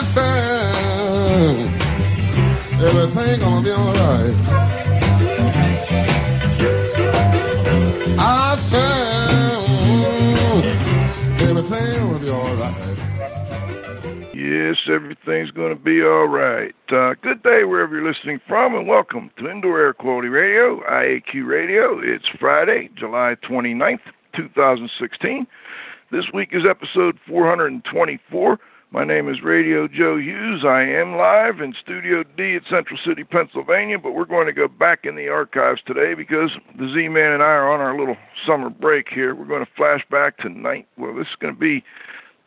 Said everything gonna be alright. I said everything gonna be alright. Yes, everything's going to be all right. Uh, good day wherever you're listening from, and welcome to Indoor Air Quality Radio, IAQ Radio. It's Friday, July 29th, 2016. This week is episode 424. My name is Radio Joe Hughes. I am live in Studio D at Central City, Pennsylvania, but we're going to go back in the archives today because the Z Man and I are on our little summer break here. We're going to flash back to night. Well, this is going to be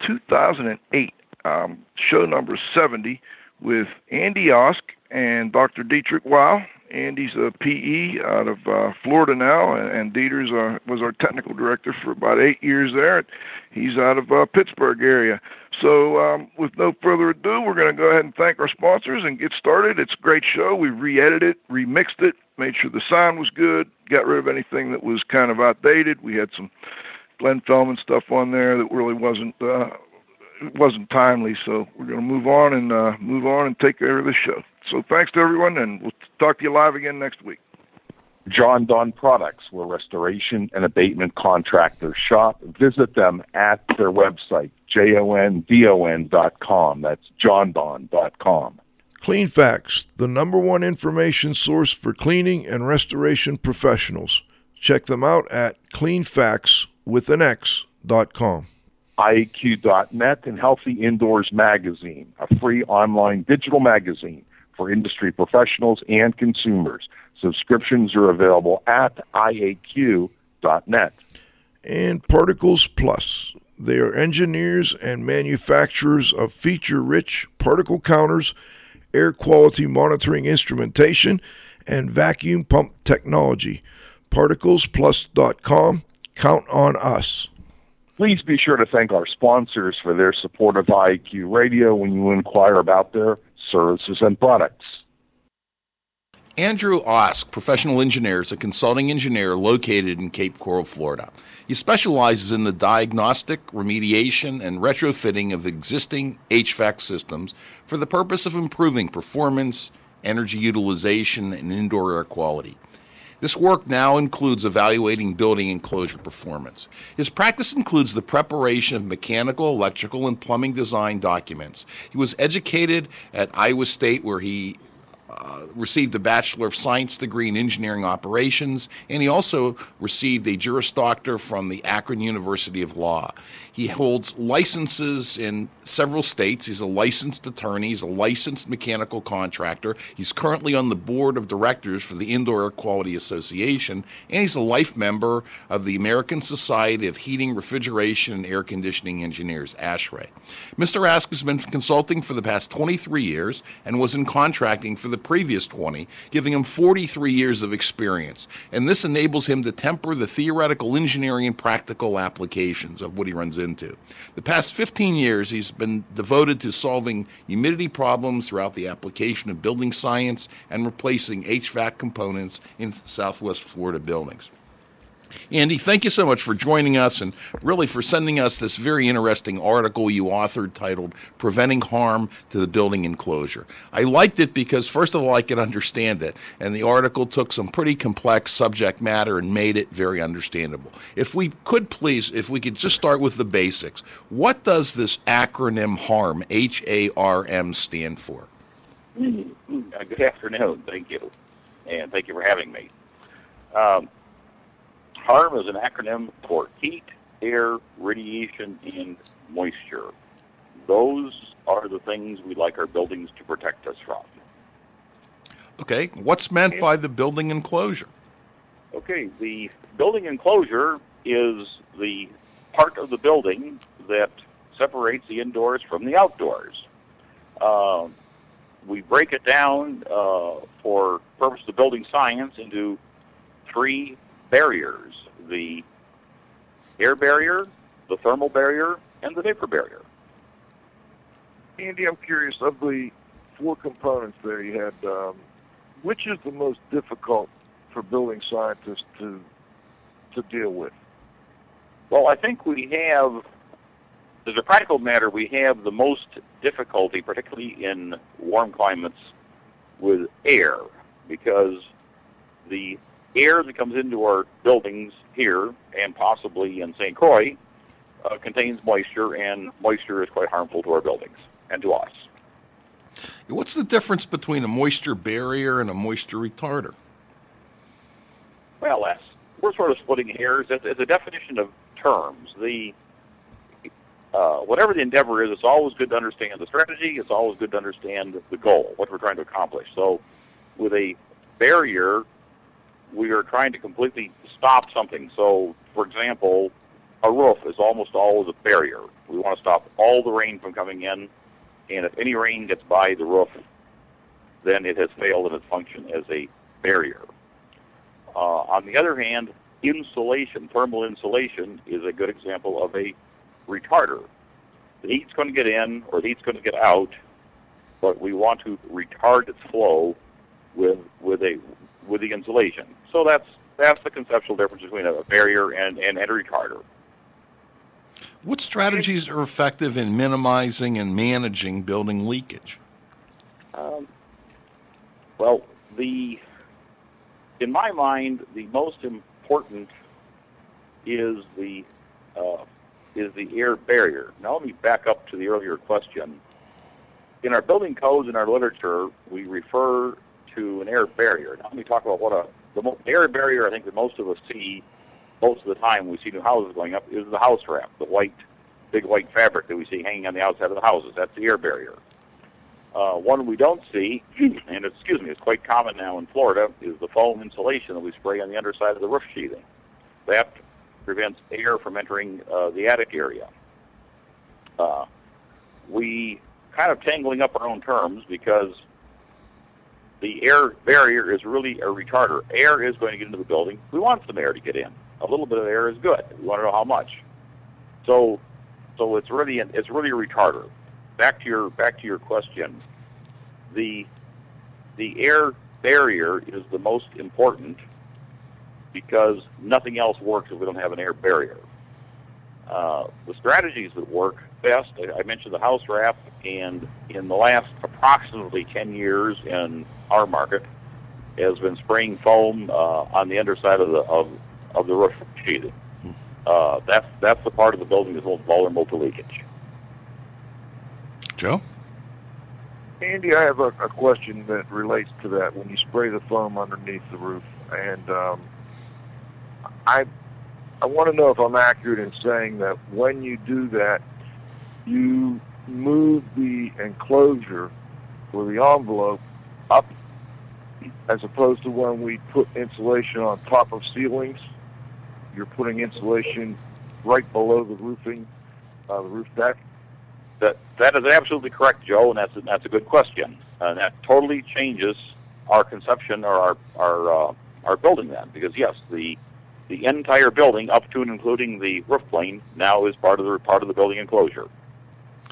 2008 um, show number 70 with Andy Osk and Dr. Dietrich Weil. Andy's a PE out of uh, Florida now, and, and Dieter's uh, was our technical director for about eight years there. He's out of uh, Pittsburgh area. So, um, with no further ado, we're going to go ahead and thank our sponsors and get started. It's a great show. We re-edited it, remixed it, made sure the sound was good, got rid of anything that was kind of outdated. We had some Glenn Feldman stuff on there that really wasn't uh, wasn't timely. So we're going to move on and uh, move on and take care of the show. So thanks to everyone, and we'll talk to you live again next week. Jon-Don Products, where restoration and abatement contractors shop. Visit them at their website, J-O-N-D-O-N dot com. That's jondon dot com. Cleanfax, the number one information source for cleaning and restoration professionals. Check them out at cleanfax with an X dot com. IAQ.net and Healthy Indoors Magazine, a free online digital magazine for industry professionals and consumers. Subscriptions are available at IAQ.net. And Particles Plus. They are engineers and manufacturers of feature rich particle counters, air quality monitoring instrumentation, and vacuum pump technology. ParticlesPlus.com. Count on us. Please be sure to thank our sponsors for their support of IAQ Radio when you inquire about their services and products. Andrew Osk, professional engineer, is a consulting engineer located in Cape Coral, Florida. He specializes in the diagnostic, remediation, and retrofitting of existing HVAC systems for the purpose of improving performance, energy utilization, and indoor air quality. This work now includes evaluating building enclosure performance. His practice includes the preparation of mechanical, electrical, and plumbing design documents. He was educated at Iowa State, where he uh, received a Bachelor of Science degree in Engineering Operations, and he also received a Juris Doctor from the Akron University of Law. He holds licenses in several states. He's a licensed attorney. He's a licensed mechanical contractor. He's currently on the board of directors for the Indoor Air Quality Association, and he's a life member of the American Society of Heating, Refrigeration, and Air Conditioning Engineers, ASHRAE. Mr. Ask has been consulting for the past 23 years and was in contracting for the previous 20, giving him 43 years of experience. And this enables him to temper the theoretical engineering and practical applications of what he runs into. The past 15 years, he's been devoted to solving humidity problems throughout the application of building science and replacing HVAC components in Southwest Florida buildings. Andy, thank you so much for joining us and really for sending us this very interesting article you authored titled Preventing Harm to the Building Enclosure. I liked it because, first of all, I could understand it, and the article took some pretty complex subject matter and made it very understandable. If we could please, if we could just start with the basics, what does this acronym HARM, H A R M, stand for? Mm-hmm. Uh, good afternoon. Thank you. And thank you for having me. Um, HARM is an acronym for heat, air, radiation, and moisture. Those are the things we like our buildings to protect us from. Okay, what's meant by the building enclosure? Okay, the building enclosure is the part of the building that separates the indoors from the outdoors. Uh, we break it down uh, for purpose of building science into three barriers the air barrier, the thermal barrier, and the vapor barrier. Andy, I'm curious of the four components there you had, um, which is the most difficult for building scientists to to deal with? Well, I think we have as a practical matter, we have the most difficulty, particularly in warm climates, with air because the air that comes into our buildings here and possibly in St. Croix uh, contains moisture, and moisture is quite harmful to our buildings and to us. What's the difference between a moisture barrier and a moisture retarder? Well, that's, we're sort of splitting hairs. It's, it's a definition of terms. The uh, whatever the endeavor is, it's always good to understand the strategy. It's always good to understand the goal, what we're trying to accomplish. So, with a barrier, we are trying to completely stop something. So, for example, a roof is almost always a barrier. We want to stop all the rain from coming in, and if any rain gets by the roof, then it has failed in its function as a barrier. Uh, on the other hand, insulation, thermal insulation, is a good example of a retarder. The heat's going to get in or the heat's going to get out, but we want to retard its flow with with a with the insulation. So that's that's the conceptual difference between a barrier and, and, entry a retarder. What strategies are effective in minimizing and managing building leakage? Um, well, the in my mind, the most important is the uh, is the air barrier. Now, let me back up to the earlier question. In our building codes and our literature, we refer to an air barrier. Now, let me talk about what a the air barrier. I think that most of us see most of the time when we see new houses going up is the house wrap, the white, big white fabric that we see hanging on the outside of the houses. That's the air barrier. Uh, one we don't see, and excuse me, it's quite common now in Florida, is the foam insulation that we spray on the underside of the roof sheathing. That prevents air from entering uh, the attic area. Uh, we kind of tangling up our own terms because the air barrier is really a retarder. Air is going to get into the building. We want some air to get in. A little bit of air is good. We want to know how much. So, so it's really an, it's really a retarder. Back to your back to your question. The the air barrier is the most important because nothing else works if we don't have an air barrier. Uh, the strategies that work best, I, I mentioned the house wrap, and in the last approximately 10 years in our market, has been spraying foam uh, on the underside of the of, of the roof sheathing. Uh, that's that's the part of the building that's most vulnerable to leakage. Joe? Andy, I have a, a question that relates to that. When you spray the foam underneath the roof, and um, I, I want to know if I'm accurate in saying that when you do that, you move the enclosure or the envelope up, as opposed to when we put insulation on top of ceilings. You're putting insulation right below the roofing, uh, the roof deck. That that is absolutely correct, Joe, and that's a, that's a good question. And that totally changes our conception or our our uh, our building then, because yes, the the entire building, up to and including the roof plane, now is part of the part of the building enclosure.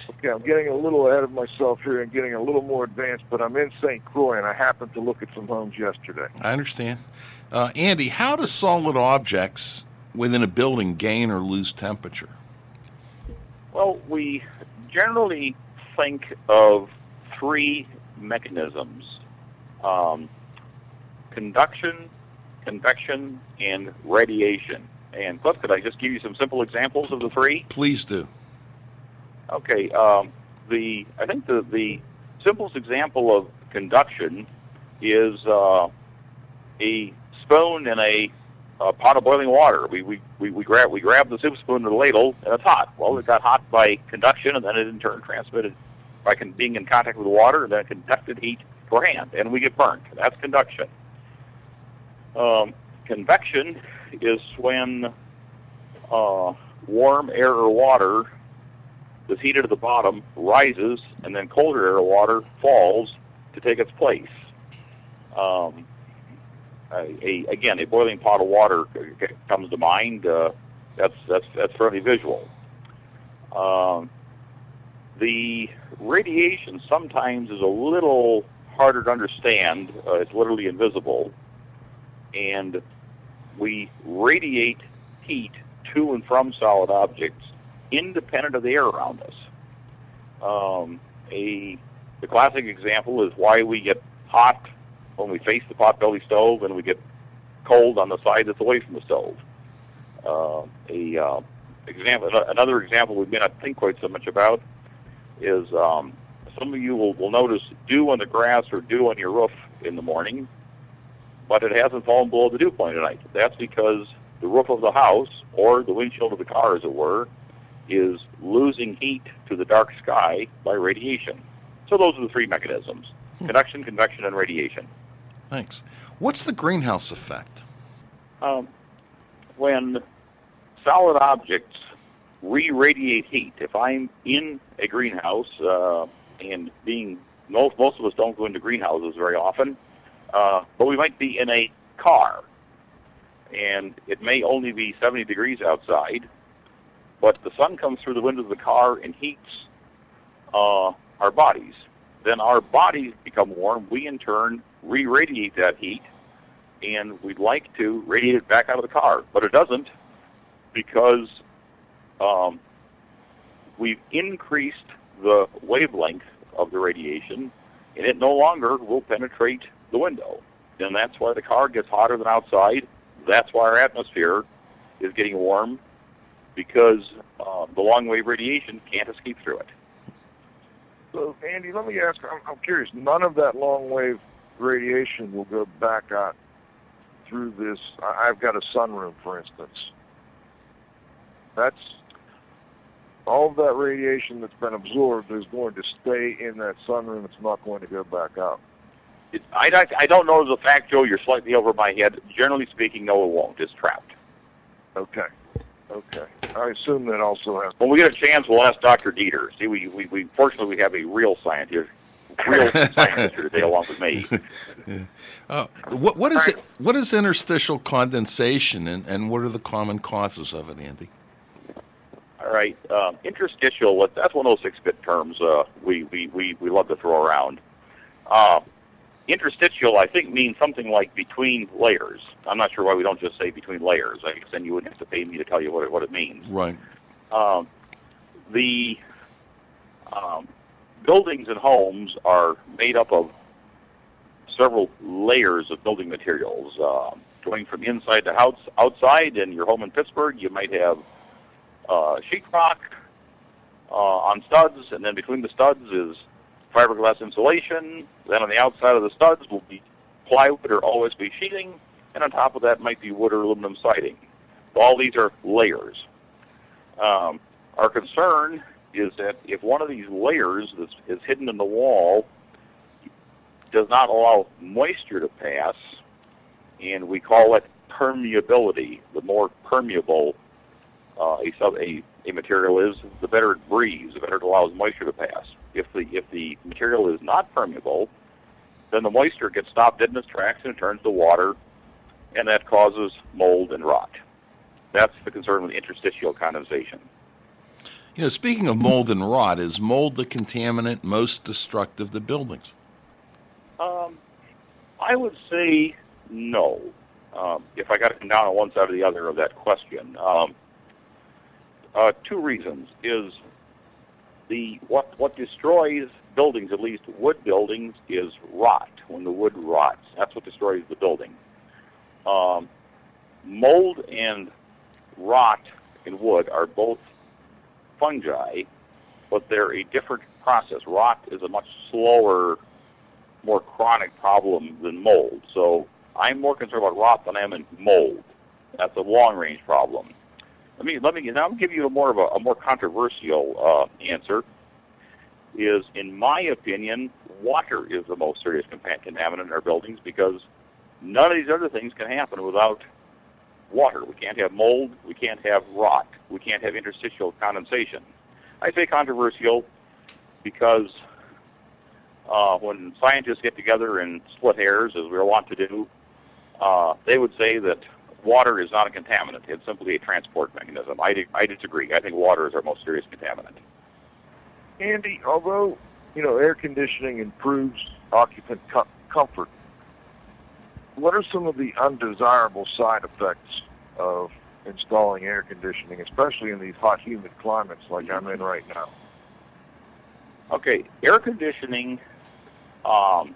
Okay, I'm getting a little ahead of myself here and getting a little more advanced, but I'm in St. Croix and I happened to look at some homes yesterday. I understand. Uh, Andy, how do solid objects within a building gain or lose temperature? Well, we generally think of three mechanisms um, conduction, convection, and radiation. And Cliff, could I just give you some simple examples of the three? Please do. Okay. Um, the I think the the simplest example of conduction is uh, a spoon in a, a pot of boiling water. We we, we, we grab we grab the soup spoon or the ladle and it's hot. Well, it got hot by conduction, and then it in turn transmitted by con- being in contact with water, and then conducted heat to our hand, and we get burnt. That's conduction. Um, convection is when uh, warm air or water that's heated at the bottom rises, and then colder air water falls to take its place. Um, a, a, again, a boiling pot of water comes to mind. Uh, that's that's that's fairly visual. Um, the radiation sometimes is a little harder to understand. Uh, it's literally invisible, and we radiate heat to and from solid objects independent of the air around us. Um, a the classic example is why we get hot when we face the potbelly stove, and we get cold on the side that's away from the stove. Uh, a uh, example, another example we may not think quite so much about is um, some of you will, will notice dew on the grass or dew on your roof in the morning, but it hasn't fallen below the dew point tonight. That's because the roof of the house, or the windshield of the car, as it were, is losing heat to the dark sky by radiation. So those are the three mechanisms conduction, convection, and radiation. Thanks. What's the greenhouse effect? Um, when solid objects re-radiate heat, if I'm in a greenhouse uh, and being most most of us don't go into greenhouses very often, uh, but we might be in a car, and it may only be 70 degrees outside, but the sun comes through the window of the car and heats uh, our bodies. Then our bodies become warm. We in turn re-radiate that heat, and we'd like to radiate it back out of the car, but it doesn't because um, we've increased the wavelength of the radiation, and it no longer will penetrate the window. And that's why the car gets hotter than outside. That's why our atmosphere is getting warm because uh, the long wave radiation can't escape through it. So, Andy, let me ask. I'm, I'm curious. None of that long wave radiation will go back out through this. I- I've got a sunroom, for instance. That's all of that radiation that's been absorbed is going to stay in that sunroom. It's not going to go back out. It, I, don't- I don't know the fact, Joe. You're slightly over my head. Generally speaking, no, it won't. It's trapped. Okay. Okay. I assume that also has. When we get a chance, we'll ask Dr. Dieter. See, we, we, we fortunately we have a real scientist, real scientist here today, along with me. Uh, what, what is it? What is interstitial condensation, and, and what are the common causes of it, Andy? All right, um, interstitial. That's one of those six-bit terms uh, we, we, we, we love to throw around. Uh, interstitial, I think, means something like between layers. I'm not sure why we don't just say between layers. I guess then you wouldn't have to pay me to tell you what it, what it means. Right. Um, the um, buildings and homes are made up of several layers of building materials. Uh, going from inside to outs- outside, in your home in Pittsburgh, you might have uh, sheetrock uh, on studs, and then between the studs is fiberglass insulation. Then on the outside of the studs will be plywood or OSB sheeting, and on top of that might be wood or aluminum siding. All these are layers. Um, our concern is that if one of these layers is, is hidden in the wall does not allow moisture to pass, and we call it permeability. The more permeable uh, a, sub, a, a material is, the better it breathes, the better it allows moisture to pass. If the if the material is not permeable, then the moisture gets stopped in its tracks and it turns to water, and that causes mold and rot. That's the concern with interstitial condensation. You know, speaking of mold and rot, is mold the contaminant most destructive to buildings? Um, I would say no. Um, if I got to come down on one side or the other of that question, um, uh, two reasons is the what what destroys buildings, at least wood buildings, is rot. When the wood rots, that's what destroys the building. Um, mold and rot in wood are both fungi, but they're a different process. Rot is a much slower, more chronic problem than mold. So I'm more concerned about rot than I am in mold. That's a long range problem. Let me let me now I'll give you a more of a, a more controversial uh, answer. Is in my opinion, water is the most serious contaminant in our buildings because none of these other things can happen without water. We can't have mold. We can't have rot. We can't have interstitial condensation. I say controversial because uh, when scientists get together and split hairs, as we're wont to do, uh, they would say that water is not a contaminant. It's simply a transport mechanism. I, I disagree. I think water is our most serious contaminant. Andy, although you know air conditioning improves occupant com- comfort, what are some of the undesirable side effects of installing air conditioning, especially in these hot, humid climates like I'm in right now? Okay, air conditioning um,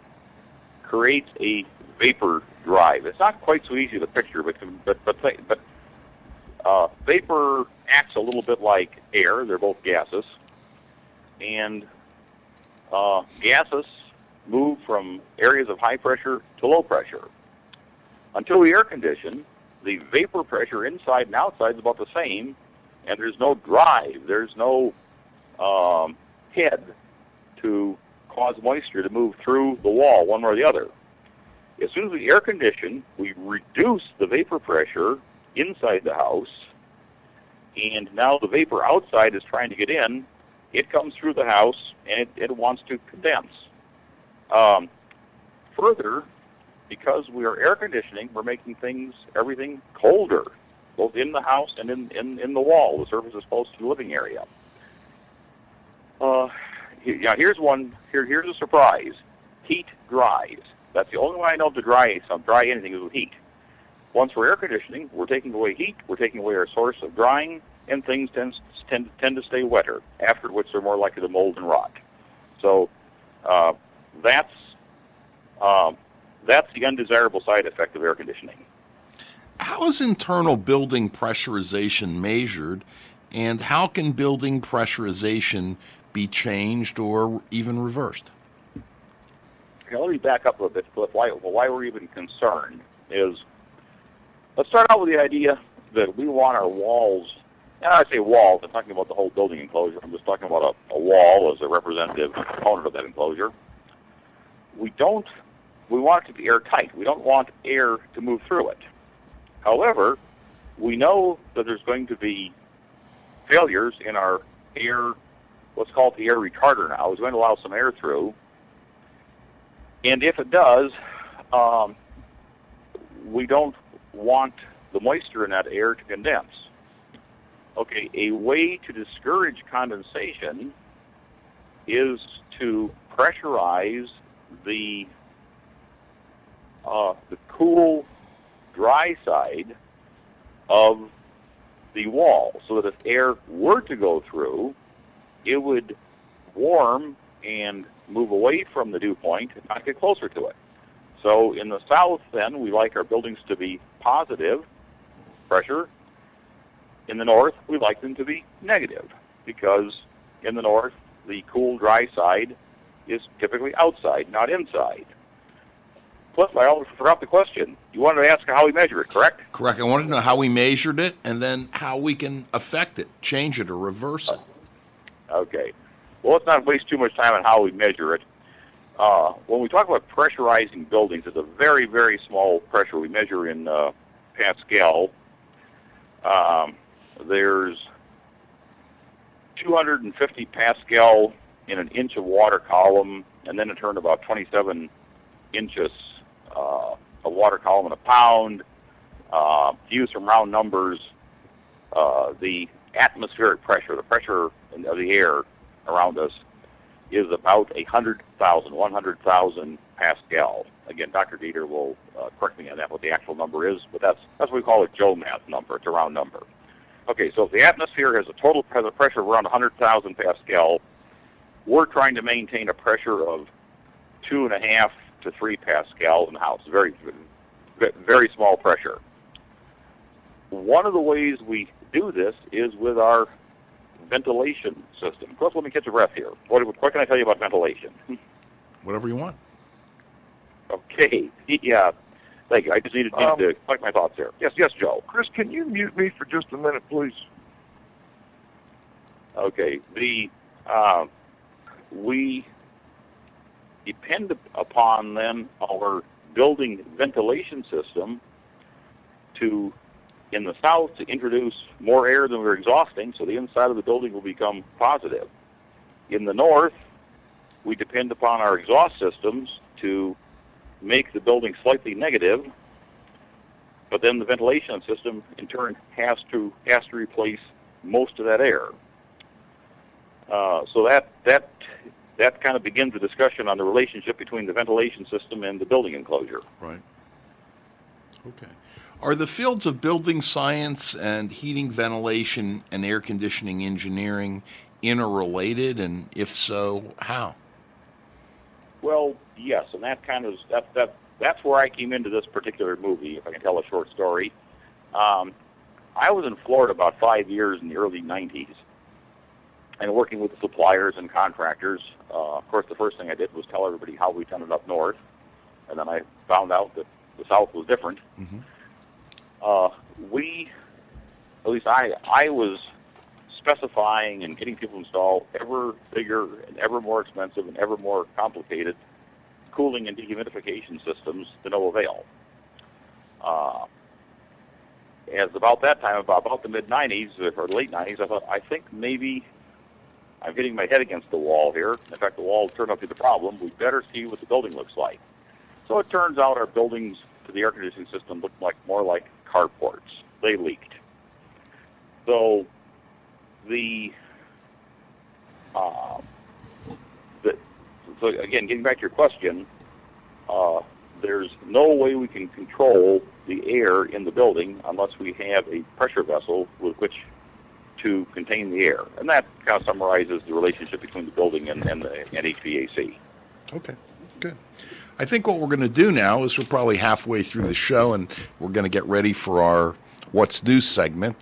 creates a vapor drive. It's not quite so easy to picture, but but but but uh, vapor acts a little bit like air. They're both gases, and uh, gases move from areas of high pressure to low pressure. Until we air condition, the vapor pressure inside and outside is about the same, and there's no drive. There's no um, head to cause moisture to move through the wall one way or the other. As soon as we air condition, we reduce the vapor pressure inside the house, and now the vapor outside is trying to get in. It comes through the house and it, it wants to condense. Um, further, because we are air conditioning, we're making things, everything colder, both in the house and in, in, in the wall. The surface is close to the living area. Uh, yeah, here's one. Here, here's a surprise. Heat dries. That's the only way I know to dry some dry anything is with heat. Once we're air conditioning, we're taking away heat. We're taking away our source of drying, and things tend tend, tend to stay wetter. After which, they're more likely to mold and rot. So uh, that's um, that's the undesirable side effect of air conditioning. How is internal building pressurization measured, and how can building pressurization be changed or even reversed? Let me back up a bit, Cliff. Why, why we're even concerned is let's start out with the idea that we want our walls, and I say walls, I'm talking about the whole building enclosure. I'm just talking about a, a wall as a representative component of that enclosure. We don't, we want it to be airtight. We don't want air to move through it. However, we know that there's going to be failures in our air, let's call it the air retarder now, is going to allow some air through. And if it does, um, we don't want the moisture in that air to condense. Okay, a way to discourage condensation is to pressurize the uh, the cool, dry side of the wall, so that if air were to go through, it would warm and move away from the dew point and not get closer to it. So in the south, then, we like our buildings to be positive pressure. In the north, we like them to be negative because in the north, the cool, dry side is typically outside, not inside. Plus, I almost forgot the question. You wanted to ask how we measure it, correct? Correct. I wanted to know how we measured it and then how we can affect it, change it, or reverse it. Okay. Well, let's not waste too much time on how we measure it. Uh, when we talk about pressurizing buildings, it's a very, very small pressure. We measure in uh, Pascal. Um, there's 250 Pascal in an inch of water column, and then it turn about 27 inches uh, of water column in a pound. Uh, to use some round numbers, uh, the atmospheric pressure, the pressure of the air around us, is about a hundred thousand, one hundred thousand Pascal. Again, Dr. Dieter will uh, correct me on that what the actual number is, but that's that's what we call a Joe math number. It's a round number. Okay, so if the atmosphere has a total has a pressure of around 100,000 Pascal, we're trying to maintain a pressure of two and a half to three Pascal in the house. Very, very small pressure. One of the ways we do this is with our ventilation system. Of course, let me catch a breath here. What, what can I tell you about ventilation? Whatever you want. Okay. Yeah. Thank you. I just needed, needed Um, to collect my thoughts there. Yes, yes, Joe. Chris, can you mute me for just a minute, please? Okay. The uh, we depend upon then our building ventilation system to in the south to introduce more air than we're exhausting, so the inside of the building will become positive. In the north, we depend upon our exhaust systems to make the building slightly negative, but then the ventilation system in turn has to has to replace most of that air. Uh, so that that that kind of begins the discussion on the relationship between the ventilation system and the building enclosure. Right. Okay. Are the fields of building science and heating, ventilation, and air conditioning engineering interrelated? And if so, how? Well, yes, and that kind of that that that's where I came into this particular movie. If I can tell a short story, um, I was in Florida about five years in the early '90s, and working with the suppliers and contractors. Uh, of course, the first thing I did was tell everybody how we done it up north, and then I found out that the south was different. Mhm. Uh, we, at least I, I was specifying and getting people to install ever bigger and ever more expensive and ever more complicated cooling and dehumidification systems to no avail. Uh, as about that time, about, about the mid 90s or late 90s, I thought, I think maybe I'm hitting my head against the wall here. In fact, the wall turned out to be the problem. We better see what the building looks like. So it turns out our buildings to the air conditioning system looked like more like carports. They leaked. So the uh, the so again, getting back to your question, uh, there's no way we can control the air in the building unless we have a pressure vessel with which to contain the air, and that kind of summarizes the relationship between the building and, and the and HVAC. Okay, good. I think what we're going to do now is we're probably halfway through the show and we're going to get ready for our What's New segment.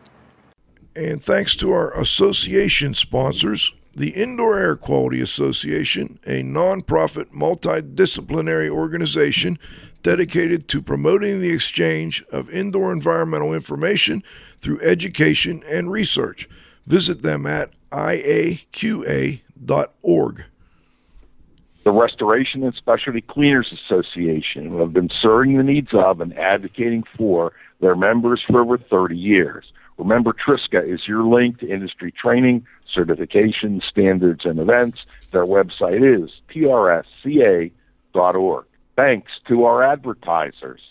And thanks to our association sponsors, the Indoor Air Quality Association, a nonprofit multidisciplinary organization dedicated to promoting the exchange of indoor environmental information through education and research. Visit them at iaqa.org. The Restoration and Specialty Cleaners Association, who have been serving the needs of and advocating for their members for over 30 years. Remember, Triska is your link to industry training, certification, standards, and events. Their website is trsca.org. Thanks to our advertisers.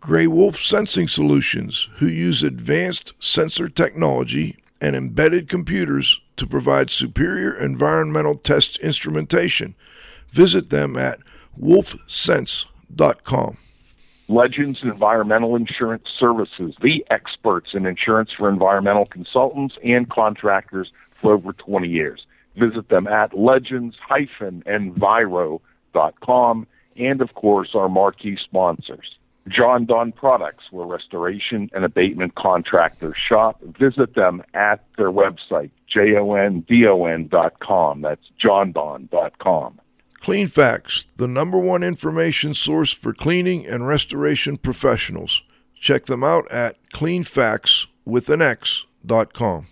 Gray Wolf Sensing Solutions, who use advanced sensor technology and embedded computers to provide superior environmental test instrumentation. Visit them at wolfsense.com. Legends Environmental Insurance Services, the experts in insurance for environmental consultants and contractors for over 20 years. Visit them at legends-enviro.com and, of course, our marquee sponsors. Jon-Don Products, where restoration and abatement contractors shop. Visit them at their website, jondon.com. That's jondon.com. Cleanfax, the number one information source for cleaning and restoration professionals. Check them out at cleanfax.com.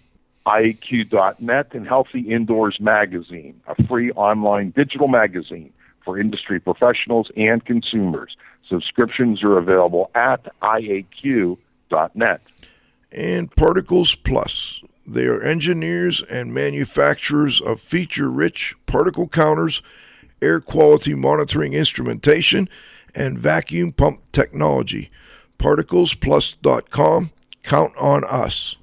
IAQ.net and Healthy Indoors Magazine, a free online digital magazine for industry professionals and consumers. Subscriptions are available at IAQ.net. And Particles Plus. They are engineers and manufacturers of feature rich particle counters, air quality monitoring instrumentation, and vacuum pump technology. ParticlesPlus.com. Count on us.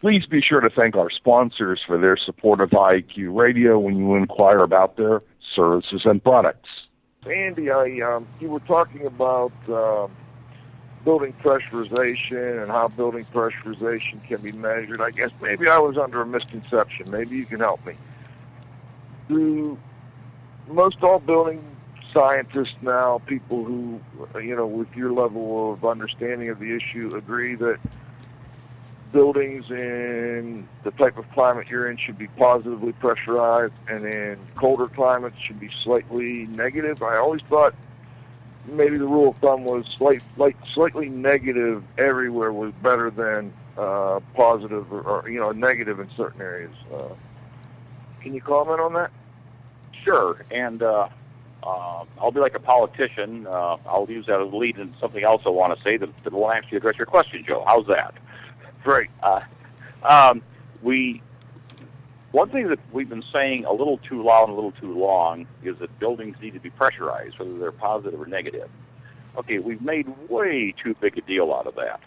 Please be sure to thank our sponsors for their support of IAQ Radio when you inquire about their services and products. Andy, I um, you were talking about um, building pressurization and how building pressurization can be measured. I guess maybe I was under a misconception. Maybe you can help me. Do most all building scientists now, people who you know with your level of understanding of the issue, agree that buildings in the type of climate you're in should be positively pressurized, and in colder climates should be slightly negative. I always thought maybe the rule of thumb was slight, like slightly negative everywhere was better than uh, positive or, or you know negative in certain areas. Uh, can you comment on that? Sure, and uh, uh, I'll be like a politician. Uh, I'll use that as a lead in something else I want to say that, that will actually address your question, Joe. How's that? Great. Uh, um, we one thing that we've been saying a little too loud and a little too long is that buildings need to be pressurized, whether they're positive or negative. Okay, we've made way too big a deal out of that.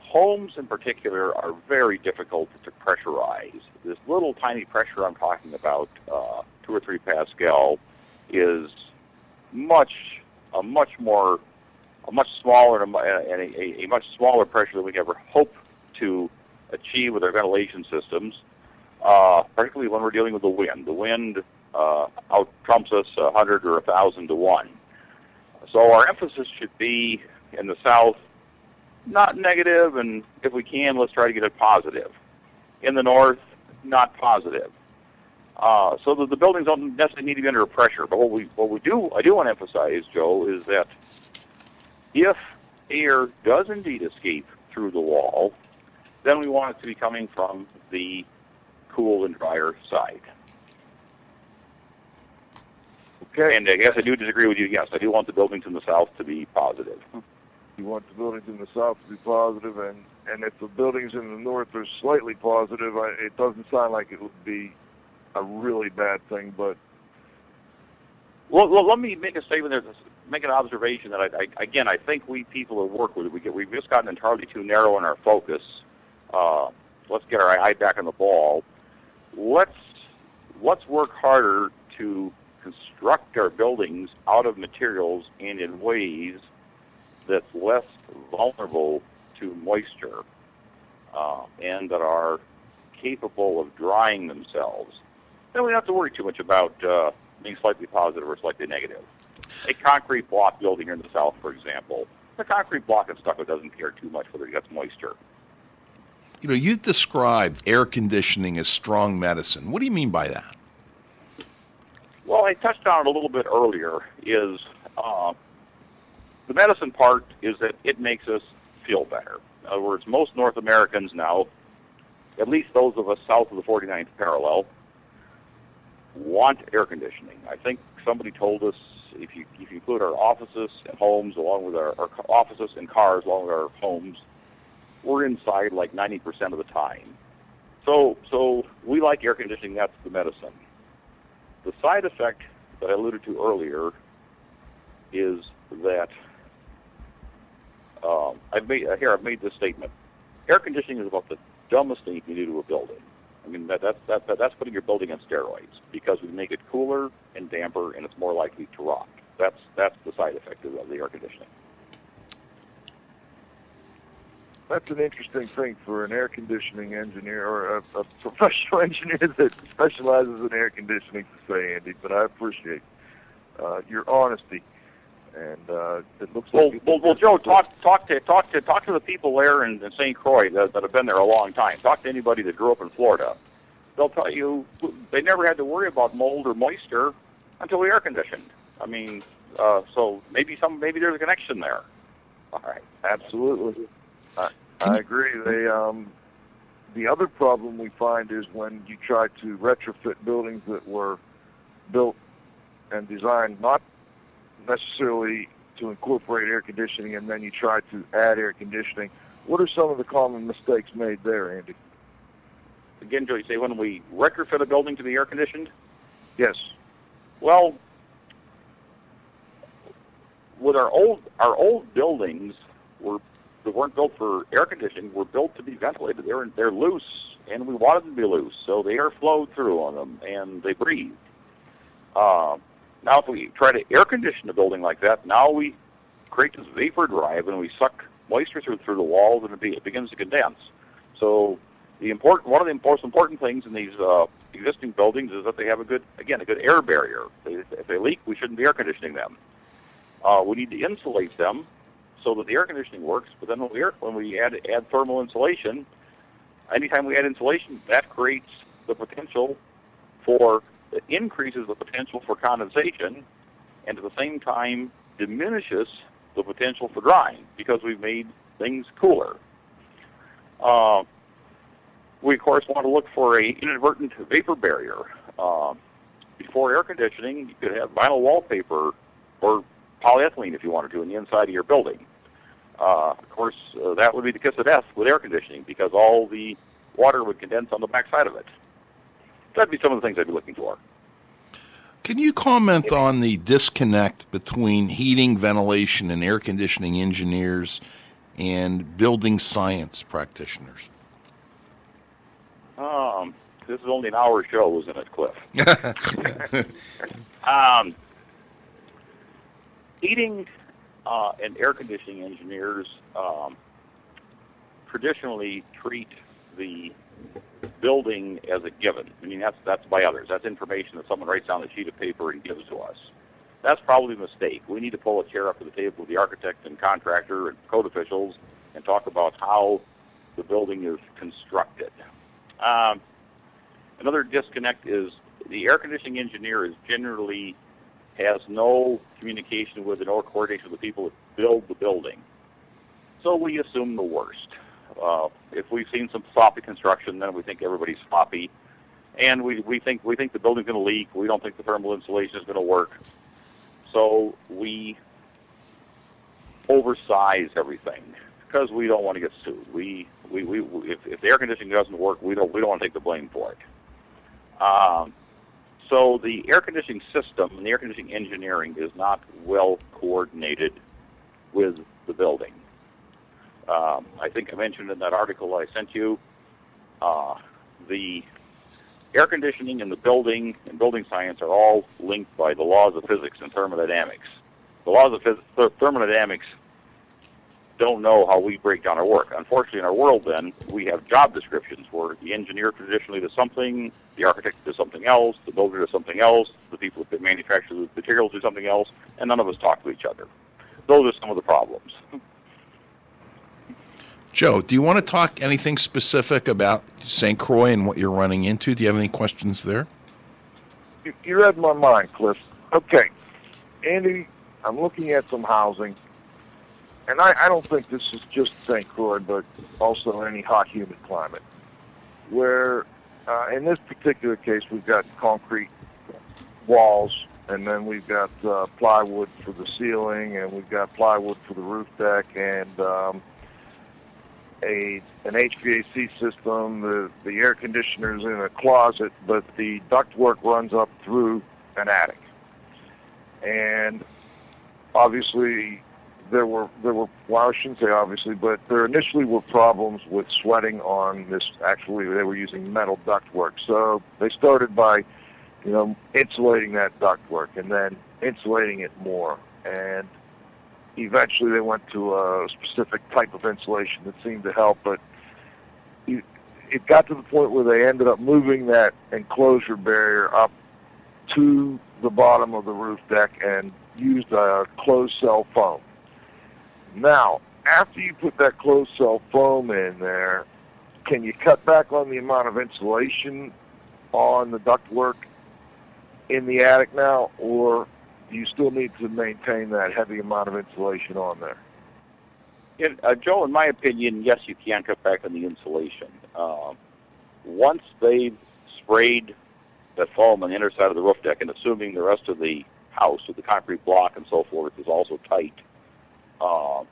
Homes, in particular, are very difficult to pressurize. This little tiny pressure I'm talking about, uh, two or three Pascal, is much a much more a much smaller and a, a, much smaller pressure than we ever hope to achieve with our ventilation systems, uh, particularly when we're dealing with the wind. The wind uh, out trumps us a hundred or a thousand to one. So our emphasis should be in the south, not negative, and if we can, let's try to get it positive. In the north, not positive. Uh, so that the buildings don't necessarily need to be under pressure. But what we what we do I do want to emphasize, Joe, is that if air does indeed escape through the wall, then we want it to be coming from the cool and drier side. Okay. And I guess I do disagree with you. Yes, I do want the buildings in the south to be positive. You want the buildings in the south to be positive, and and if the buildings in the north are slightly positive, I, it doesn't sound like it would be a really bad thing. But Well, well let me make a statement there. Make an observation that I, I again I think we people who work with it, we get we've just gotten entirely too narrow in our focus. Uh, let's get our eye back on the ball. Let's let's work harder to construct our buildings out of materials and in ways that's less vulnerable to moisture uh, and that are capable of drying themselves. Then we don't have to worry too much about uh, being slightly positive or slightly negative. A concrete block building here in the south, for example, the concrete block and stucco doesn't care too much whether it gets moisture. You know, you've described air conditioning as strong medicine. What do you mean by that? Well, I touched on it a little bit earlier. Is uh, the medicine part is that it makes us feel better. In other words, most North Americans now, at least those of us south of the 49th parallel, want air conditioning. I think somebody told us if you if you include our offices and homes along with our, our offices and cars along with our homes, we're inside like 90% of the time. So so we like air conditioning. That's the medicine. The side effect that I alluded to earlier is that um, I've made here. I've made this statement. Air conditioning is about the dumbest thing you can do to a building. I mean that, that, that, that that's putting your building on steroids because we make it cooler and damper, and it's more likely to rot. That's that's the side effect of the air conditioning. that's an interesting thing for an air conditioning engineer or a, a professional engineer that specializes in air conditioning to say, Andy. But I appreciate uh, your honesty, and uh, it looks Well, like well, well, Joe, talk talk to talk to talk to the people there in, in St. Croix that, that have been there a long time. Talk to anybody that grew up in Florida. They'll tell you they never had to worry about mold or moisture until we air conditioned. I mean, uh, so maybe some maybe there's a connection there. All right. Absolutely. I, I agree. They um, the other problem we find is when you try to retrofit buildings that were built and designed not necessarily to incorporate air conditioning, and then you try to add air conditioning. What are some of the common mistakes made there, Andy? Again, Joe, you say when we retrofit a building to be air conditioned. Yes. Well, with our old our old buildings were that weren't built for air conditioning were built to be ventilated. They're they're loose, and we wanted them to be loose, so the air flowed through on them and they breathed. Uh, now, if we try to air condition a building like that, now we create this vapor drive and we suck moisture through through the walls and it, be, it begins to condense. So the important one of the most important things in these uh, existing buildings is that they have a good again a good air barrier. If they leak, we shouldn't be air conditioning them. Uh, we need to insulate them so that the air conditioning works. But then when we air, when we add add thermal insulation, anytime we add insulation, that creates the potential for it increases the potential for condensation, and at the same time diminishes the potential for drying because we've made things cooler. Uh, we of course want to look for a inadvertent vapor barrier. Uh, before air conditioning, you could have vinyl wallpaper or polyethylene if you wanted to in the inside of your building. Uh, of course, uh, that would be the kiss of death with air conditioning because all the water would condense on the backside of it. That'd be some of the things I'd be looking for. Can you comment on the disconnect between heating, ventilation, and air conditioning engineers and building science practitioners? Um, this is only an hour show, isn't it, Cliff? um, heating uh, and air conditioning engineers um, traditionally treat the building as a given. I mean, that's that's by others. That's information that someone writes on a sheet of paper and gives to us. That's probably a mistake. We need to pull a chair up to the table with the architect and contractor and code officials and talk about how the building is constructed. Um, another disconnect is the air conditioning engineer is generally has no communication with and or coordination with the people that build the building. So we assume the worst. Uh, if we've seen some sloppy construction, then we think everybody's sloppy, and we, we think we think the building's going to leak. We don't think the thermal insulation is going to work, so we oversize everything because we don't want to get sued. We we, we if, if the air conditioning doesn't work, we don't we don't want to take the blame for it. Um, so the air conditioning system and the air conditioning engineering is not well coordinated with the building. Um, I think I mentioned in that article I sent you uh, the air conditioning and the building and building science are all linked by the laws of physics and thermodynamics. The laws of phys- thermodynamics don't know how we break down our work. Unfortunately, in our world, then, we have job descriptions where the engineer traditionally does something, the architect does something else, the builder does something else, the people that manufacture the materials do something else, and none of us talk to each other. Those are some of the problems. Joe, do you want to talk anything specific about St. Croix and what you're running into? Do you have any questions there? You, you read my mind, Cliff. Okay, Andy, I'm looking at some housing, and I, I don't think this is just St. Croix, but also any hot, humid climate, where uh, in this particular case we've got concrete walls, and then we've got uh, plywood for the ceiling, and we've got plywood for the roof deck, and um, a an HVAC system. The the air conditioner's in a closet, but the ductwork runs up through an attic. And obviously, there were there were well, I shouldn't say obviously, but there initially were problems with sweating on this. Actually, they were using metal ductwork, so they started by, you know, insulating that ductwork and then insulating it more and eventually they went to a specific type of insulation that seemed to help, but it got to the point where they ended up moving that enclosure barrier up to the bottom of the roof deck and used a closed cell foam. Now, after you put that closed cell foam in there, can you cut back on the amount of insulation on the ductwork in the attic now, or you still need to maintain that heavy amount of insulation on there. Uh, Joe, in my opinion, yes, you can cut back on the insulation. Uh, once they've sprayed that foam on the inner side of the roof deck, and assuming the rest of the house with the concrete block and so forth is also tight, uh,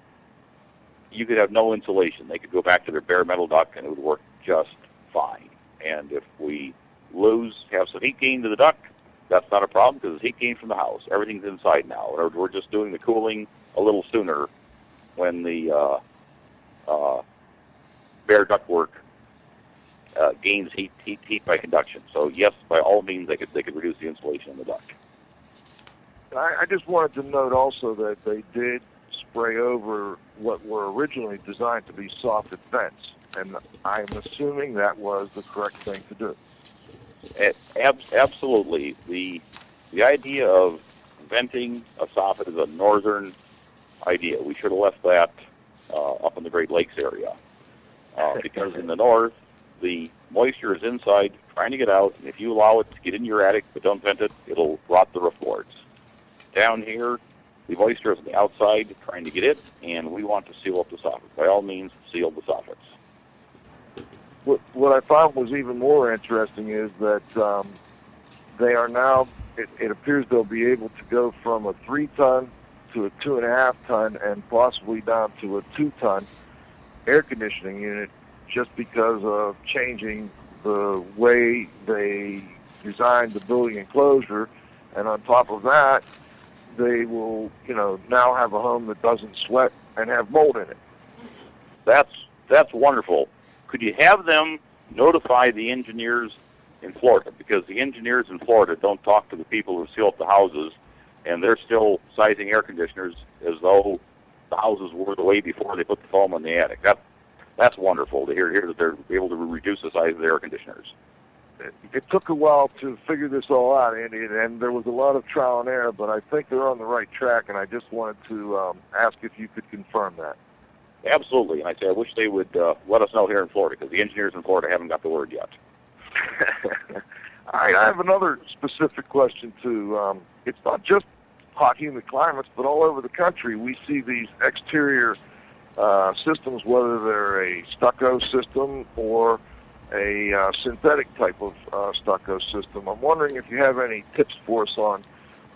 you could have no insulation. They could go back to their bare metal duct and it would work just fine. And if we lose, have some heat gain to the duct, that's not a problem because heat gain from the house. Everything's inside now. We're just doing the cooling a little sooner when the uh, uh, bare ductwork uh, gains heat, heat heat by conduction. So yes, by all means, they could they could reduce the insulation in the duct. I, I just wanted to note also that they did spray over what were originally designed to be soffit vents, and I'm assuming that was the correct thing to do. Ab- absolutely. The the idea of venting a soffit is a northern idea. We should have left that uh, up in the Great Lakes area uh, because in the north the moisture is inside trying to get out. And if you allow it to get in your attic but don't vent it, it'll rot the roof boards. Down here, the moisture is on the outside trying to get it, and we want to seal up the soffit. By all means, seal the soffits what, what I found was even more interesting is that um, they are now, it, it appears they'll be able to go from a three ton to a two and a half ton and possibly down to a two ton air conditioning unit just because of changing the way they designed the building enclosure. And on top of that, they will, you know, now have a home that doesn't sweat and have mold in it. That's that's wonderful could you have them notify the engineers in Florida? Because the engineers in Florida don't talk to the people who seal up the houses and they're still sizing air conditioners as though the houses were the way before they put the foam in the attic. That that's wonderful to hear. Hear that they're able to reduce the size of the air conditioners. It, took a while to figure this all out, Andy, and there was a lot of trial and error, but I think they're on the right track, and I just wanted to um, ask if you could confirm that. Absolutely, and I say I wish they would uh, let us know here in Florida because the engineers in Florida haven't got the word yet. all right, I have another specific question too. Um, it's not just hot, humid climates, but all over the country we see these exterior uh, systems, whether they're a stucco system or a uh, synthetic type of uh, stucco system. I'm wondering if you have any tips for us on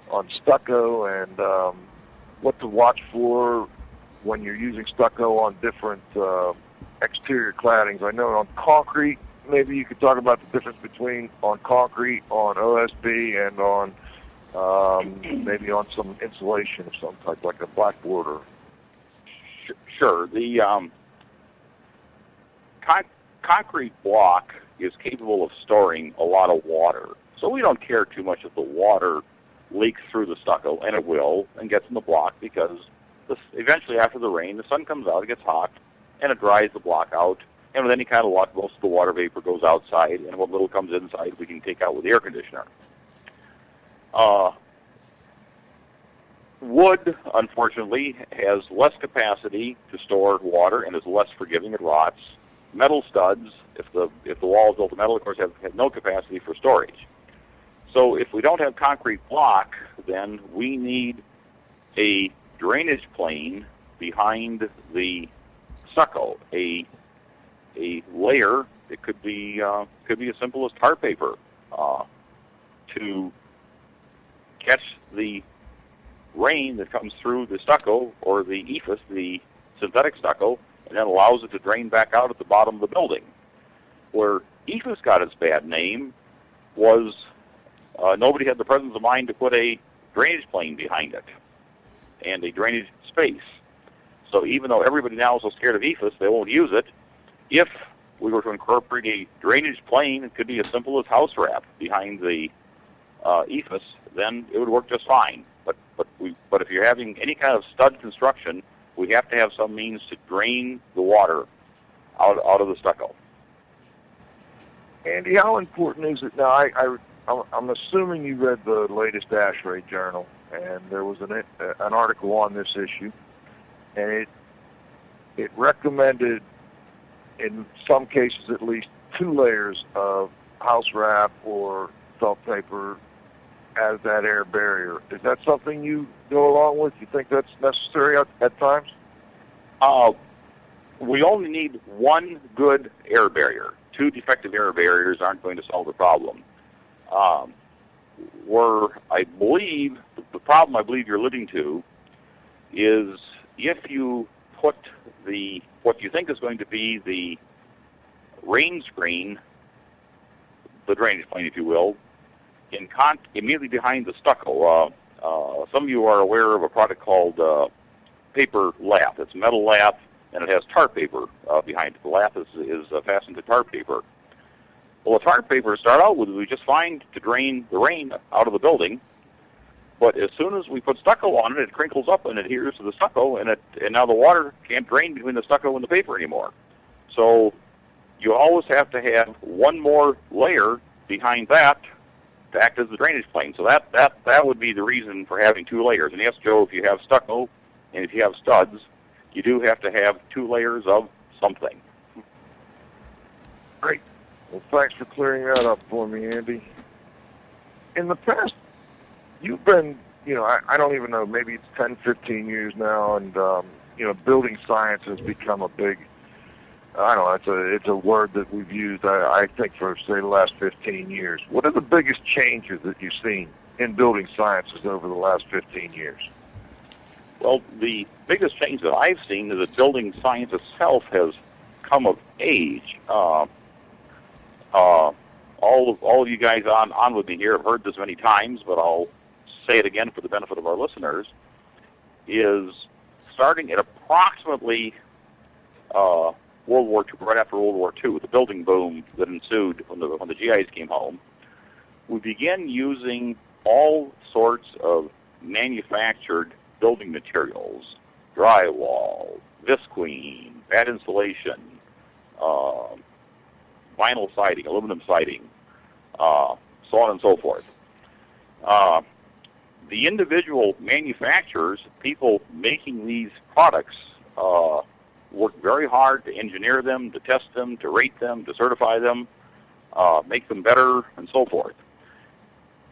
on stucco and um, what to watch for when you're using stucco on different uh, exterior claddings. I know on concrete, maybe you could talk about the difference between on concrete, on OSB, and on um, maybe on some insulation of some type, like a blackboard or. Sure. The um, con- concrete block is capable of storing a lot of water, so we don't care too much if the water leaks through the stucco, and it will, and gets in the block because eventually after the rain, the sun comes out, it gets hot, and it dries the block out. And with any kind of luck, most of the water vapor goes outside, and what little comes inside, we can take out with the air conditioner. Uh, wood, unfortunately, has less capacity to store water and is less forgiving; it rots. Metal studs, if the if the wall is built of metal, of course, have, have no capacity for storage. So, if we don't have concrete block, then we need a drainage plane behind the stucco, a a layer. It could be uh, could be as simple as tar paper uh, to catch the rain that comes through the stucco or the EIFS, the synthetic stucco, and then allows it to drain back out at the bottom of the building. Where EIFS got its bad name was uh, nobody had the presence of mind to put a drainage plane behind it and a drainage space. So even though everybody now is so scared of EIFS, they won't use it. If we were to incorporate a drainage plane, it could be as simple as house wrap behind the uh, then it would work just fine. But but we but if you're having any kind of stud construction, we have to have some means to drain the water out out of the stucco. Andy, how important is it now? I, I I'm assuming you read the latest ASHRAE journal, and there was an uh, an article on this issue, and it it recommended, in some cases at least, two layers of house wrap or felt paper as that air barrier. Is that something you go along with? You think that's necessary at, at times? Uh, we only need one good air barrier. Two defective air barriers aren't going to solve the problem. Um, where I believe the problem I believe you're alluding to is if you put the what you think is going to be the rain screen, the drainage plane, if you will, in con- immediately behind the stucco. Uh, uh, some of you are aware of a product called uh, paper lath. It's metal lath, and it has tar paper uh, behind it. The lath is, is uh, fastened to tar paper. Well, the tar paper to start out with we just find to drain the rain out of the building, but as soon as we put stucco on it, it crinkles up and adheres to the stucco, and it and now the water can't drain between the stucco and the paper anymore. So you always have to have one more layer behind that to act as the drainage plane. So that that that would be the reason for having two layers. And yes, Joe, if you have stucco and if you have studs, you do have to have two layers of something. Great. Well, thanks for clearing that up for me, Andy. In the past, you've been, you know, I, I don't even know, maybe it's 10, 15 years now, and, um, you know, building science has become a big I don't know. It's a it's a word that we've used. I, I think for say the last 15 years. What are the biggest changes that you've seen in building sciences over the last 15 years? Well, the biggest change that I've seen is that building science itself has come of age. Uh, uh, all of all of you guys on on with me here have heard this many times, but I'll say it again for the benefit of our listeners. Is starting at approximately uh, World War II, right after World War II, with the building boom that ensued when the when the GIs came home, we began using all sorts of manufactured building materials, drywall, visqueen, bad insulation, uh, vinyl siding, aluminum siding, uh, so on and so forth. Uh, the individual manufacturers, people making these products, uh, work very hard to engineer them, to test them, to rate them, to certify them, uh, make them better, and so forth.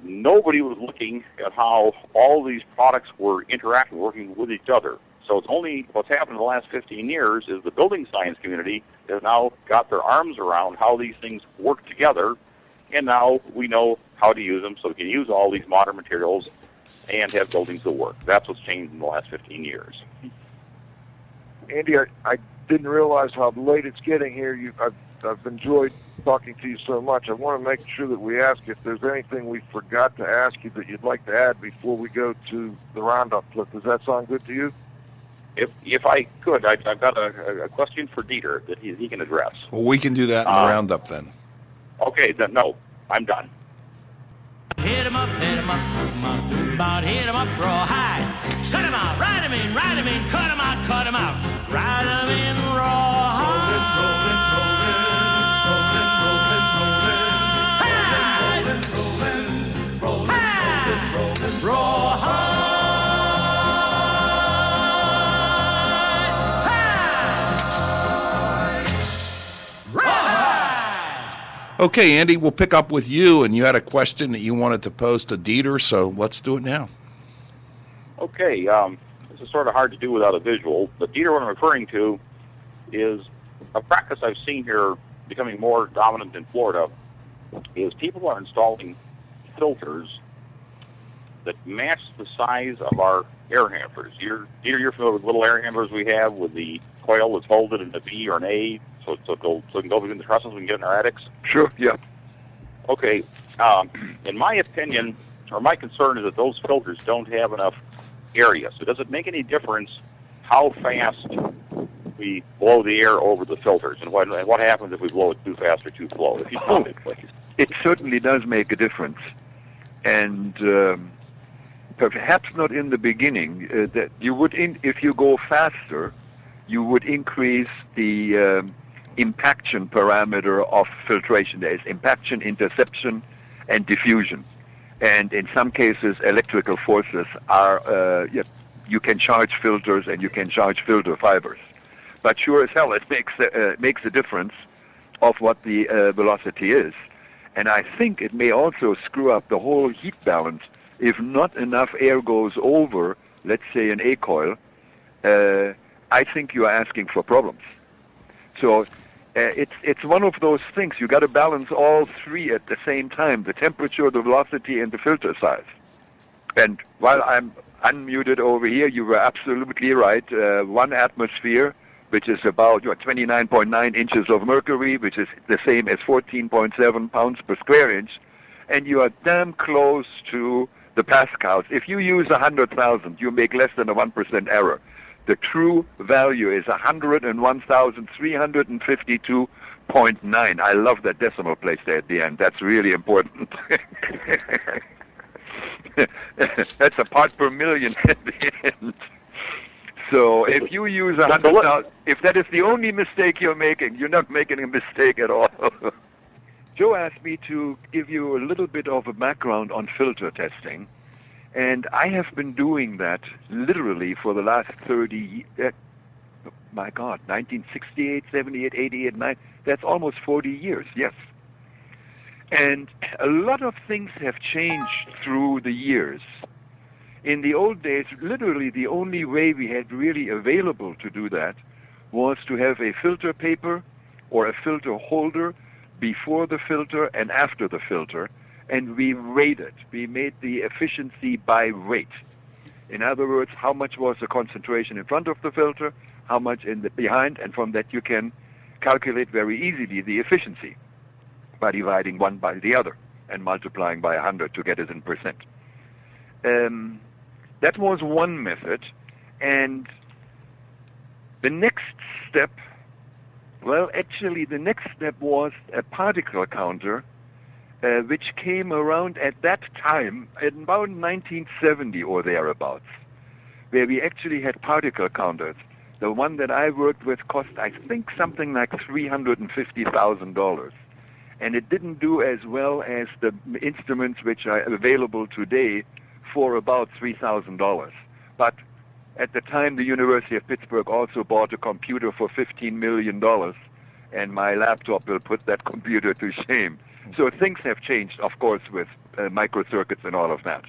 Nobody was looking at how all these products were interacting, working with each other. So it's only what's happened in the last 15 years is the building science community has now got their arms around how these things work together, and now we know how to use them so we can use all these modern materials and have buildings that work. That's what's changed in the last 15 years. Andy, I, I didn't realize how late it's getting here. You, I've, I've enjoyed talking to you so much. I want to make sure that we ask if there's anything we forgot to ask you that you'd like to add before we go to the roundup. Does that sound good to you? If if I could, I, I've got a, a question for Dieter that he, he can address. Well, we can do that in the Uh, roundup then. Okay, then, no, I'm done. Hit 'em up, hit 'em up, boom 'em up, boom 'em out, hit 'em up, raw high. Cut 'em out, ride 'em in, ride 'em in, cut 'em out, cut 'em out, ride 'em in raw Okay, Andy, we'll pick up with you, and you had a question that you wanted to pose to Dieter, so let's do it now. Okay, um, this is sort of hard to do without a visual, but Dieter, what I'm referring to is a practice I've seen here becoming more dominant in Florida is people are installing filters that match the size of our air handlers. You're, Dieter, you're familiar with little air handlers we have with the coil that's folded in a V or an A, so, so, it go, so can go between the trusses we can get in our attics? Sure. Yeah. Okay. Um, in my opinion, or my concern is that those filters don't have enough area. So does it make any difference how fast we blow the air over the filters, and what and what happens if we blow it too fast or too slow? If you found it, please. it certainly does make a difference, and um, perhaps not in the beginning. Uh, that you would, in, if you go faster, you would increase the um, impaction parameter of filtration. There is impaction, interception, and diffusion, and in some cases, electrical forces are. Uh, you can charge filters and you can charge filter fibers, but sure as hell, it makes uh, makes a difference of what the uh, velocity is. And I think it may also screw up the whole heat balance if not enough air goes over, let's say, an A coil. Uh, I think you are asking for problems. So uh, it's it's one of those things. You got to balance all three at the same time: the temperature, the velocity, and the filter size. And while I'm unmuted over here, you were absolutely right. Uh, one atmosphere, which is about you know, 29.9 inches of mercury, which is the same as 14.7 pounds per square inch, and you are damn close to the pascals. If you use 100,000, you make less than a 1% error. The true value is 101,352.9. I love that decimal place there at the end. That's really important. That's a part per million at the end. So if you use a hundred thousand, if that is the only mistake you're making, you're not making a mistake at all. Joe asked me to give you a little bit of a background on filter testing, and I have been doing that literally for the last 30. Uh, my God, 1968, 78, 88, 9. That's almost 40 years. Yes. And a lot of things have changed through the years. In the old days, literally the only way we had really available to do that was to have a filter paper or a filter holder before the filter and after the filter, and we rated. We made the efficiency by weight. In other words, how much was the concentration in front of the filter, how much in the behind, and from that you can calculate very easily the efficiency by dividing one by the other and multiplying by 100 to get it in percent. Um, that was one method. And the next step, well, actually, the next step was a particle counter uh, which came around at that time, in about 1970 or thereabouts, where we actually had particle counters. The one that I worked with cost, I think, something like $350,000. And it didn't do as well as the instruments which are available today for about $3,000. But at the time, the University of Pittsburgh also bought a computer for $15 million, and my laptop will put that computer to shame. So things have changed, of course, with uh, microcircuits and all of that.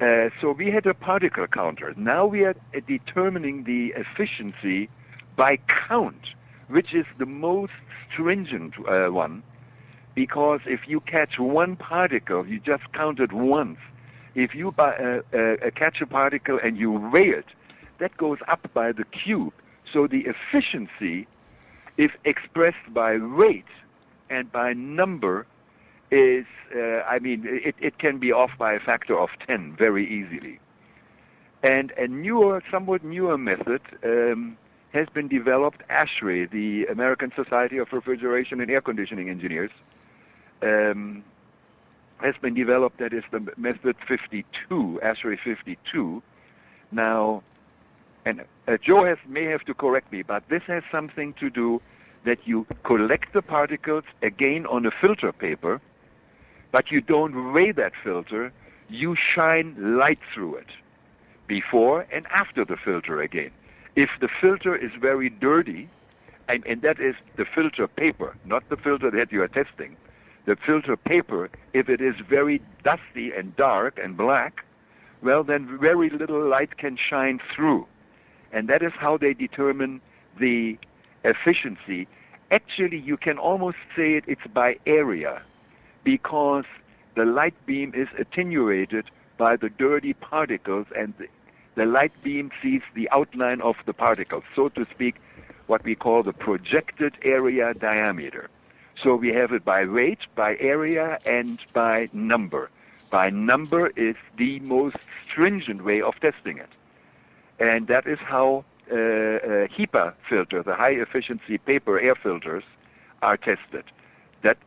Uh, so we had a particle counter. Now we are uh, determining the efficiency by count, which is the most stringent uh, one, because if you catch one particle, you just count it once. If you uh, uh, catch a particle and you weigh it, that goes up by the cube. So the efficiency, if expressed by weight and by number, is, uh, I mean, it, it can be off by a factor of 10 very easily. And a newer, somewhat newer method um, has been developed. ASHRAE, the American Society of Refrigeration and Air Conditioning Engineers, um, has been developed. That is the method 52, ASHRAE 52. Now, and uh, Joe has, may have to correct me, but this has something to do that you collect the particles again on a filter paper, but you don't weigh that filter. You shine light through it before and after the filter again. If the filter is very dirty, and, and that is the filter paper, not the filter that you are testing, the filter paper, if it is very dusty and dark and black, well, then very little light can shine through. And that is how they determine the efficiency. Actually, you can almost say it, it's by area because the light beam is attenuated by the dirty particles and the, the light beam sees the outline of the particles, so to speak, what we call the projected area diameter. So we have it by weight, by area, and by number. By number is the most stringent way of testing it. And that is how uh, uh, HEPA filter, the high efficiency paper air filters, are tested. That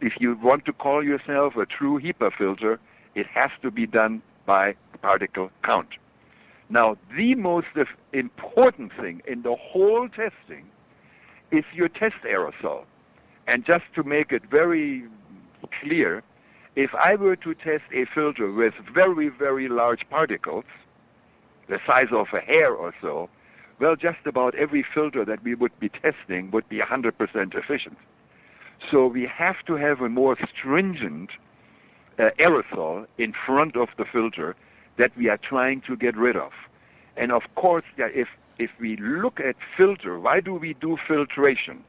if you want to call yourself a true HEPA filter, it has to be done by particle count. Now, the most important thing in the whole testing is your test aerosol. And just to make it very clear, if I were to test a filter with very, very large particles, the size of a hair or so, well, just about every filter that we would be testing would be 100% efficient. So we have to have a more stringent uh, aerosol in front of the filter that we are trying to get rid of. And of course, if, if we look at filter, why do we do filtration?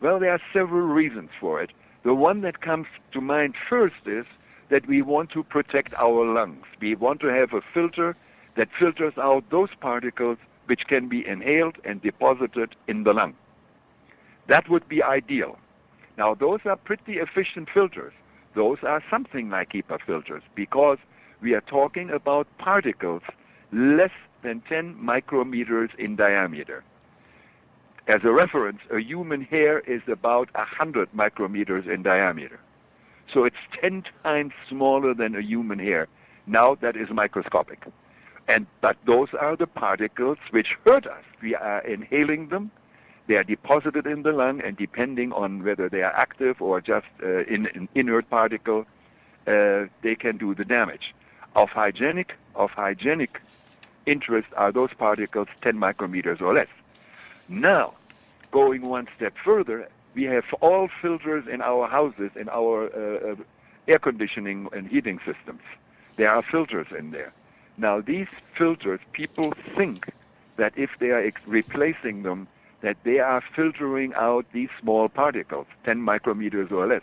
Well, there are several reasons for it. The one that comes to mind first is that we want to protect our lungs. We want to have a filter that filters out those particles which can be inhaled and deposited in the lung. That would be ideal. Now, those are pretty efficient filters. Those are something like HEPA filters because we are talking about particles less than 10 micrometers in diameter. As a reference, a human hair is about 100 micrometers in diameter. So it's 10 times smaller than a human hair. Now that is microscopic. And, but those are the particles which hurt us. We are inhaling them. They are deposited in the lung, and depending on whether they are active or just uh, in an inert particle, uh, they can do the damage. Of hygienic, of hygienic interest are those particles 10 micrometers or less. Now, going one step further, we have all filters in our houses, in our uh, uh, air conditioning and heating systems. There are filters in there. Now, these filters, people think that if they are ex- replacing them, that they are filtering out these small particles, 10 micrometers or less.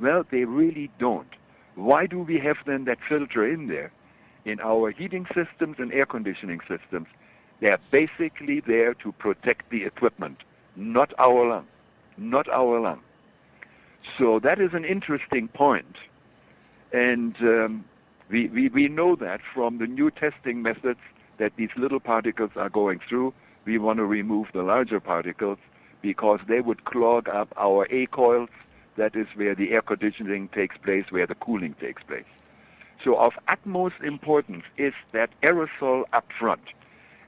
Well, they really don't. Why do we have then that filter in there? In our heating systems and air conditioning systems, they're basically there to protect the equipment, not our lung. Not our lung. So that is an interesting point. And um, we, we, we know that from the new testing methods that these little particles are going through. We want to remove the larger particles because they would clog up our A coils, that is where the air conditioning takes place, where the cooling takes place. So of utmost importance is that aerosol up front.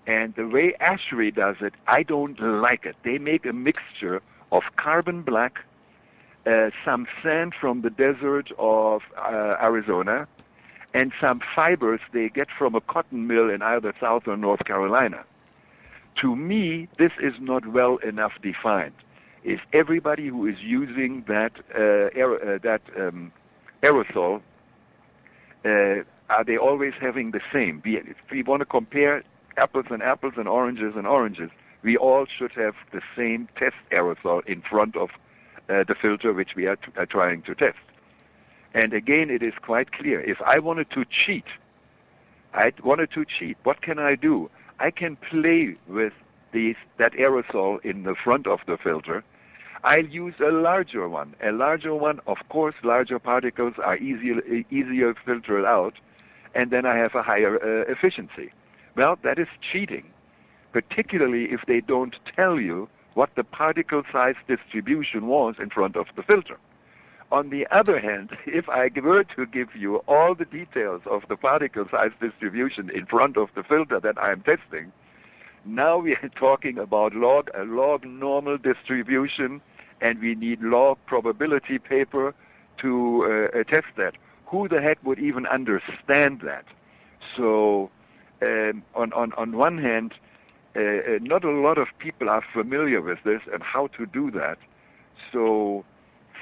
And the way ASHRAE does it, I don't like it. They make a mixture of carbon black, uh, some sand from the desert of uh, Arizona, and some fibers they get from a cotton mill in either South or North Carolina. To me, this is not well enough defined. Is everybody who is using that uh, aer- uh, that um, aerosol uh, are they always having the same? If we want to compare apples and apples and oranges and oranges, we all should have the same test aerosol in front of uh, the filter which we are, t- are trying to test. And again, it is quite clear. If I wanted to cheat, I wanted to cheat. What can I do? I can play with these, that aerosol in the front of the filter. I'll use a larger one. A larger one, of course, larger particles are easier, easier filtered out, and then I have a higher uh, efficiency. Well, that is cheating, particularly if they don't tell you what the particle size distribution was in front of the filter. On the other hand, if I were to give you all the details of the particle size distribution in front of the filter that I'm testing, now we are talking about log a log normal distribution, and we need log probability paper to uh, test that. Who the heck would even understand that? So, um, on on on one hand, uh, uh, not a lot of people are familiar with this and how to do that. So,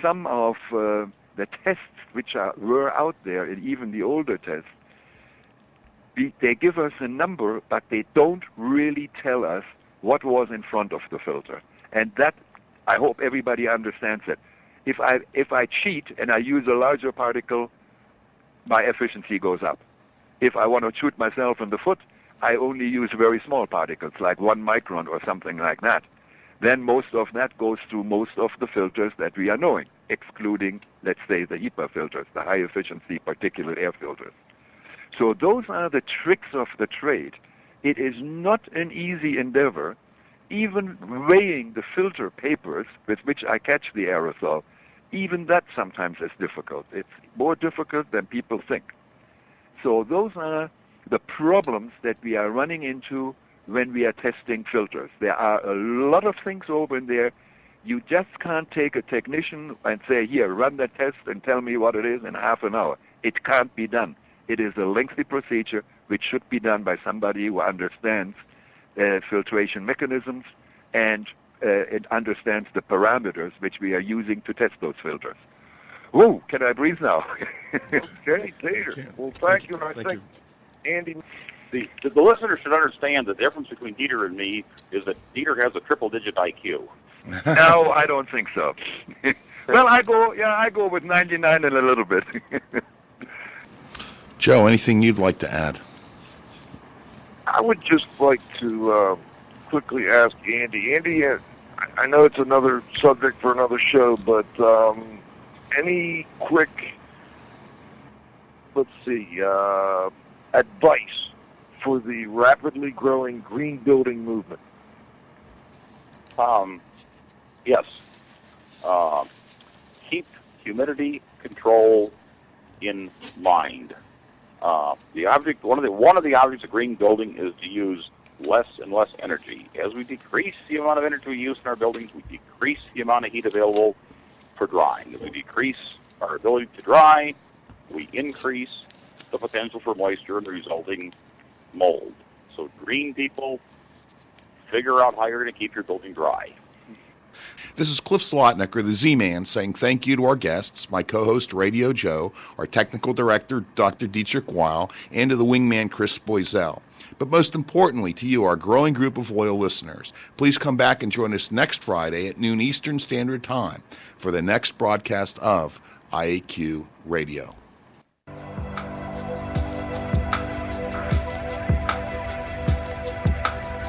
some of uh, the tests which are were out there, and even the older tests, we, they give us a number, but they don't really tell us what was in front of the filter. And that, I hope everybody understands it. If I if I cheat and I use a larger particle, my efficiency goes up. If I want to shoot myself in the foot, I only use very small particles, like one micron or something like that. Then most of that goes through most of the filters that we are knowing, excluding, let's say, the HEPA filters, the high efficiency particulate air filters. So those are the tricks of the trade. It is not an easy endeavor. Even weighing the filter papers with which I catch the aerosol, even that sometimes is difficult. It's more difficult than people think. So those are the problems that we are running into when we are testing filters. There are a lot of things over in there. You just can't take a technician and say, here, run the test and tell me what it is in half an hour. It can't be done. It is a lengthy procedure which should be done by somebody who understands uh, filtration mechanisms and uh, it understands the parameters which we are using to test those filters. Whoa, can I breathe now? okay, Peter. Well, thank, you. And I Thank think, Andy, The, the, the listener should understand the difference between Dieter and me is that Dieter has a triple digit IQ. no, I don't think so. well, I go, yeah, I go with 99 and a little bit. Joe, anything you'd like to add? I would just like to uh, quickly ask Andy. Andy, uh, I- I know it's another subject for another show, but um, any quick, let's see, uh, advice for the rapidly growing green building movement? Um, yes. Uh, keep humidity control in mind. Uh, the object, one of the one of the objects of green building is to use less and less energy. As we decrease the amount of energy we use in our buildings, we decrease the amount of heat available for drying. As we decrease our ability to dry, we increase the potential for moisture and the resulting mold. So, green people, figure out how you're going to keep your building dry. This is Cliff Zlotnik, the Z Man, saying thank you to our guests, my co host Radio Joe, our technical director Dr. Dietrich Weil, and to the wingman Chris Boisel. But most importantly, to you, our growing group of loyal listeners, please come back and join us next Friday at noon Eastern Standard Time for the next broadcast of IAQ Radio.